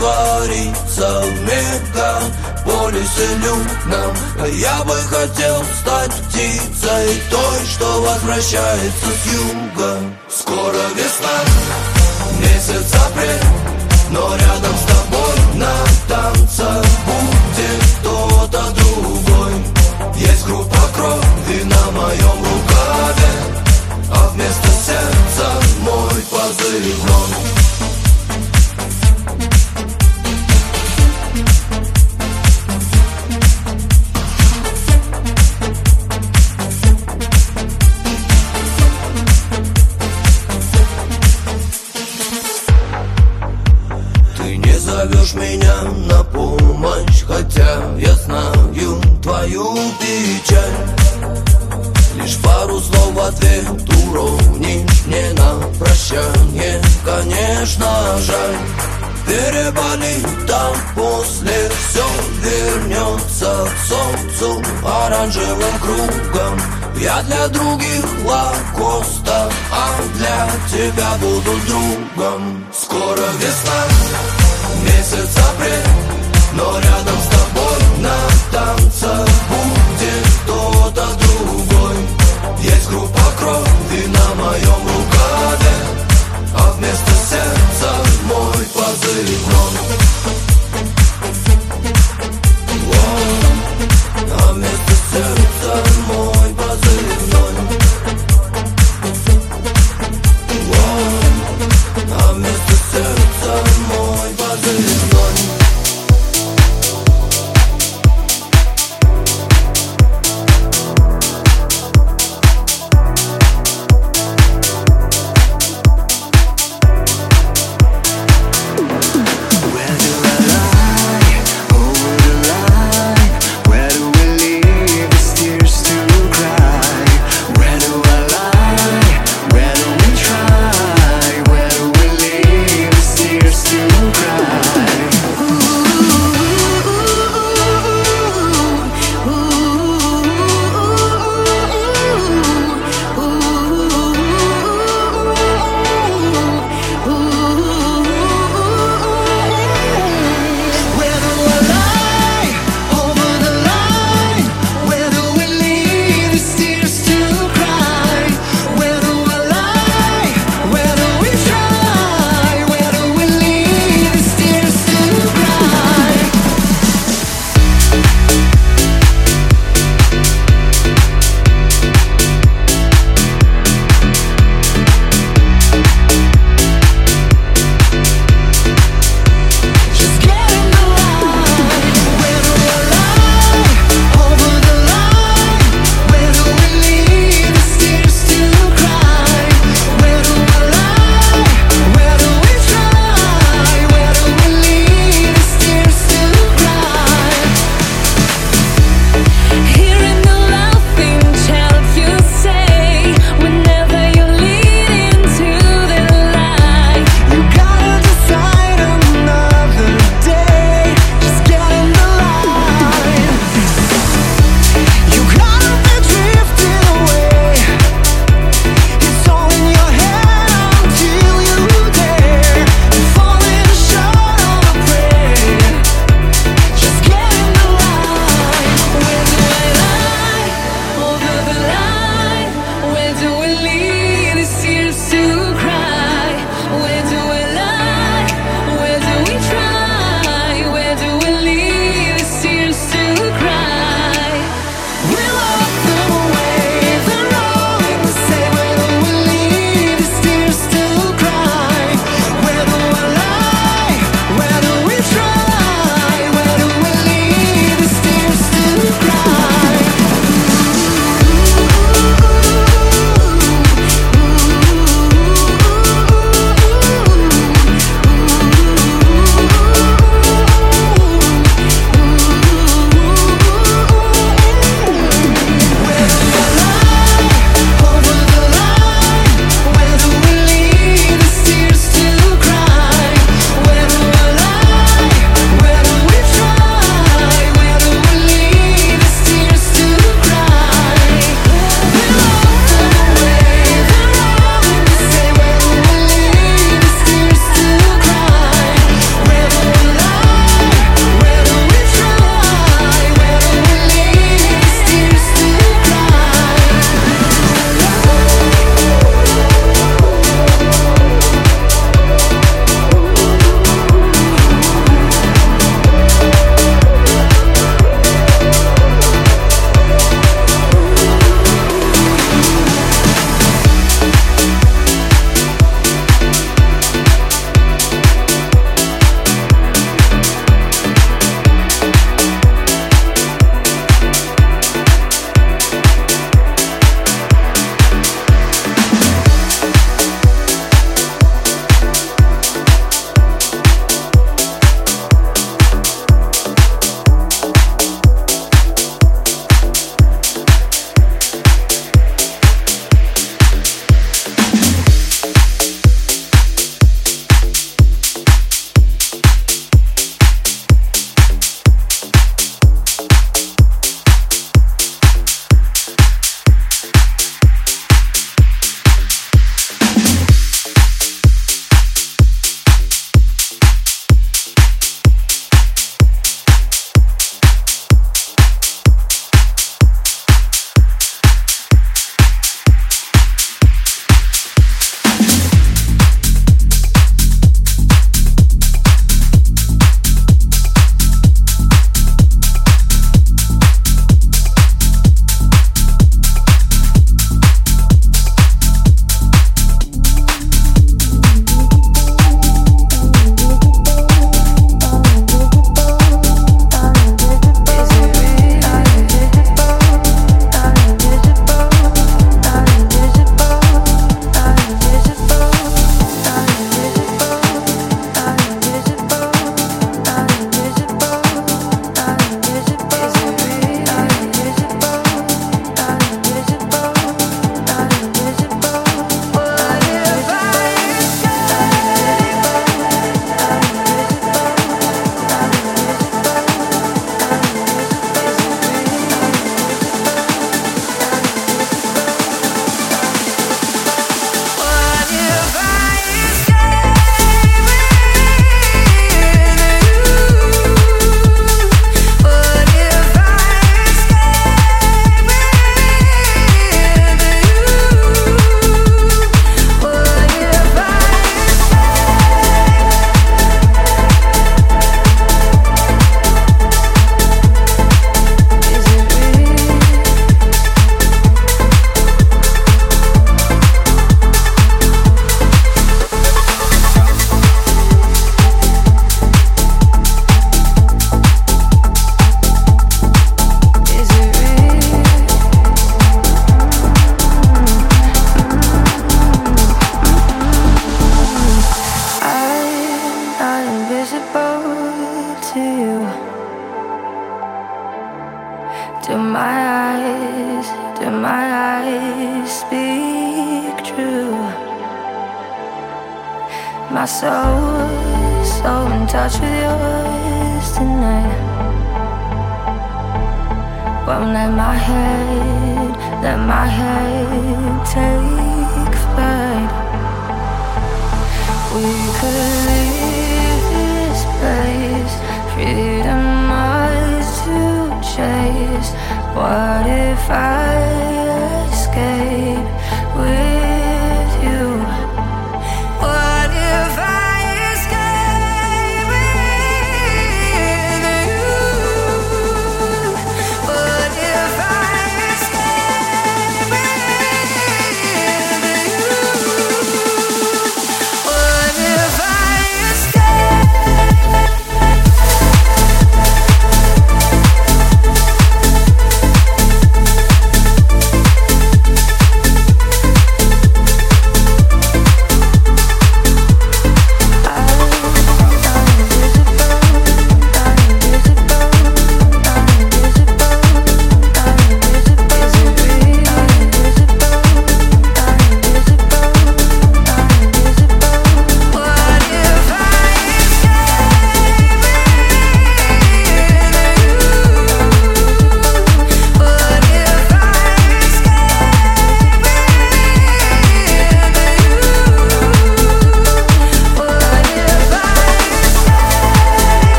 творится в мегаполисе людном А я бы хотел стать птицей той, что возвращается с юга. Скоро весна, месяц апрель, но рядом после все вернется к солнцу оранжевым кругом. Я для других лакоста, а для тебя буду другом. Скоро весна.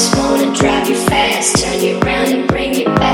just wanna drive you fast, turn you around and bring you back.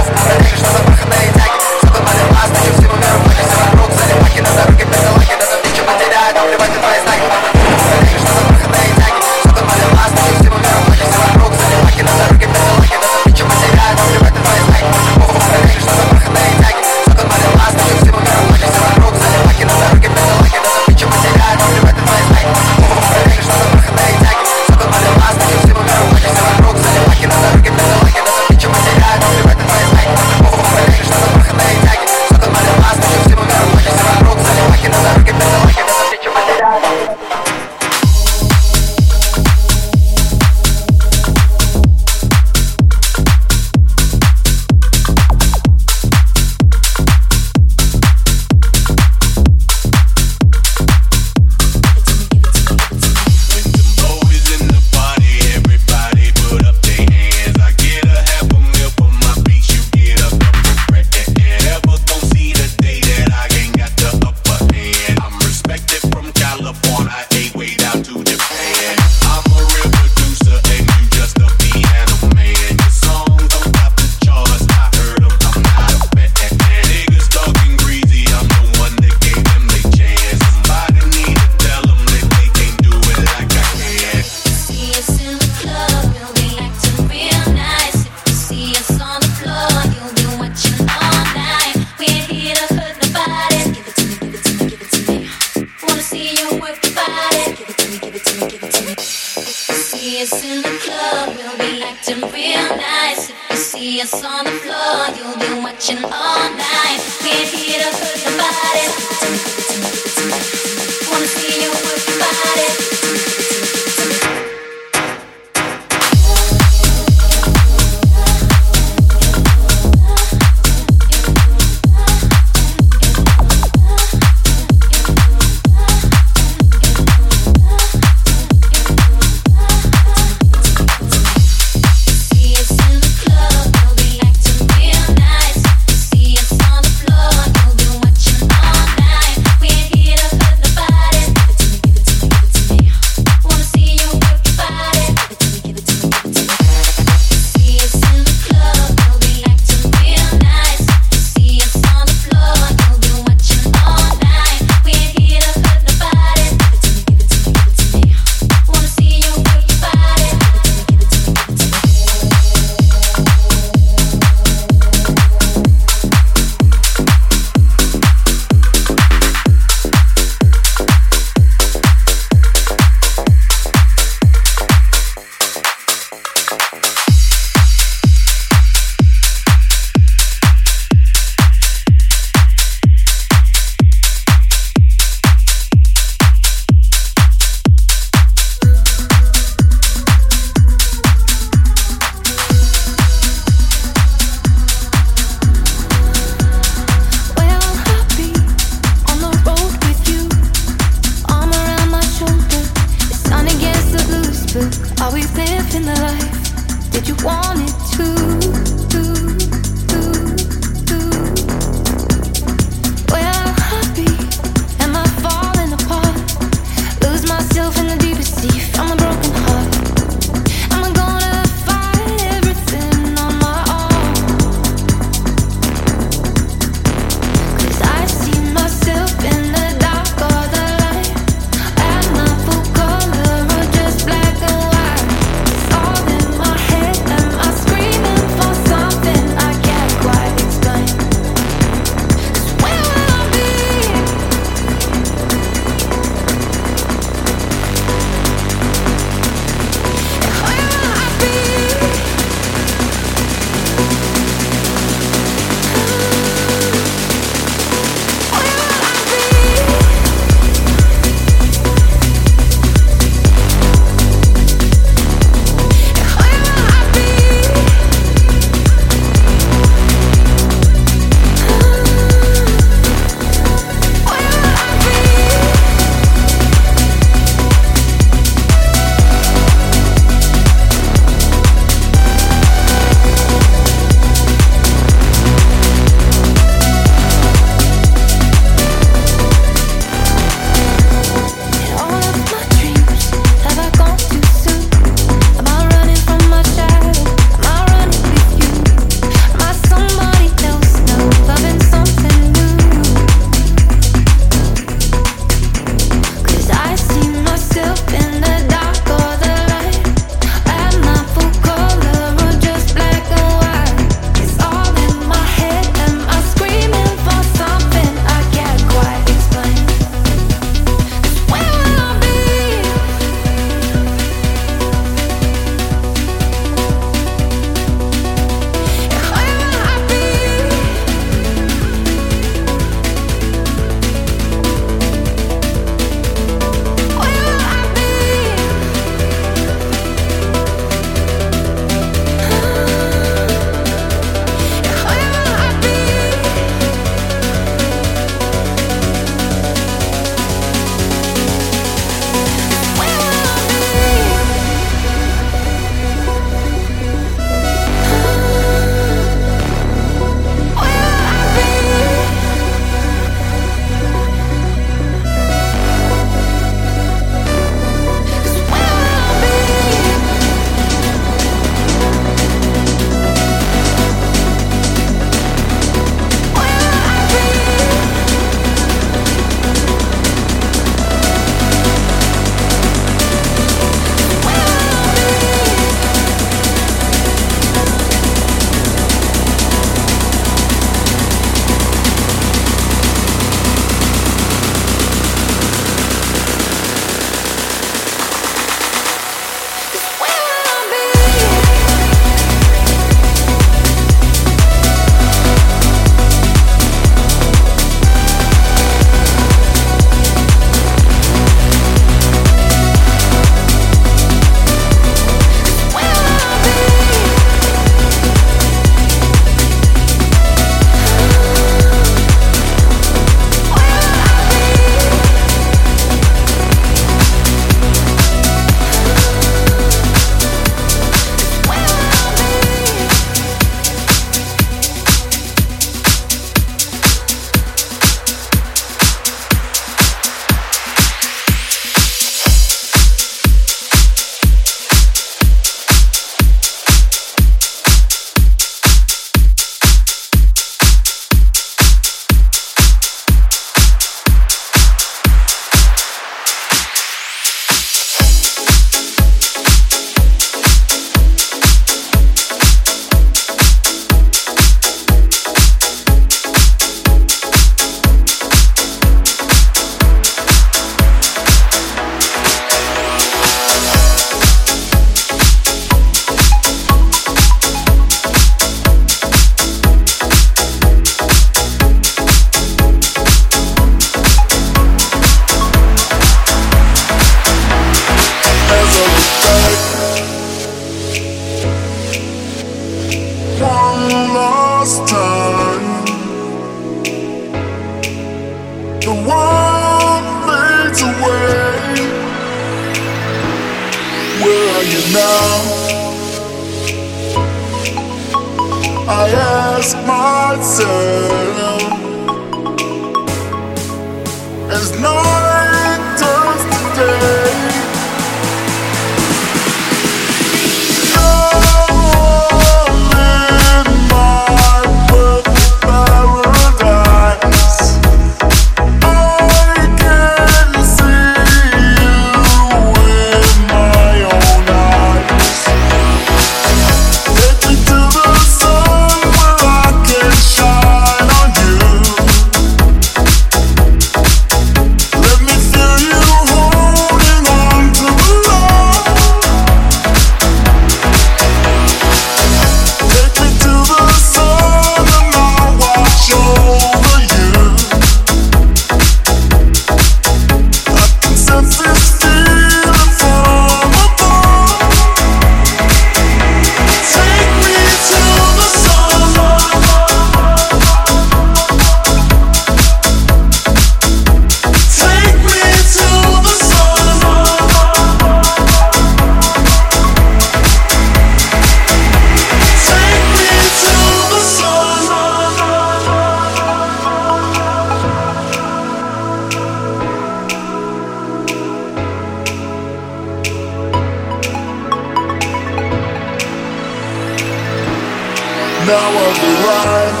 Now I'm alive.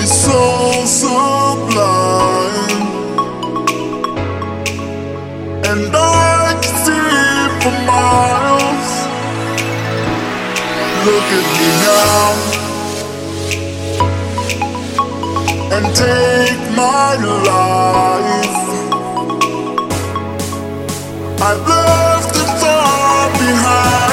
It's so sublime, and I can see for miles. Look at me now, and take my life. I've left it far behind.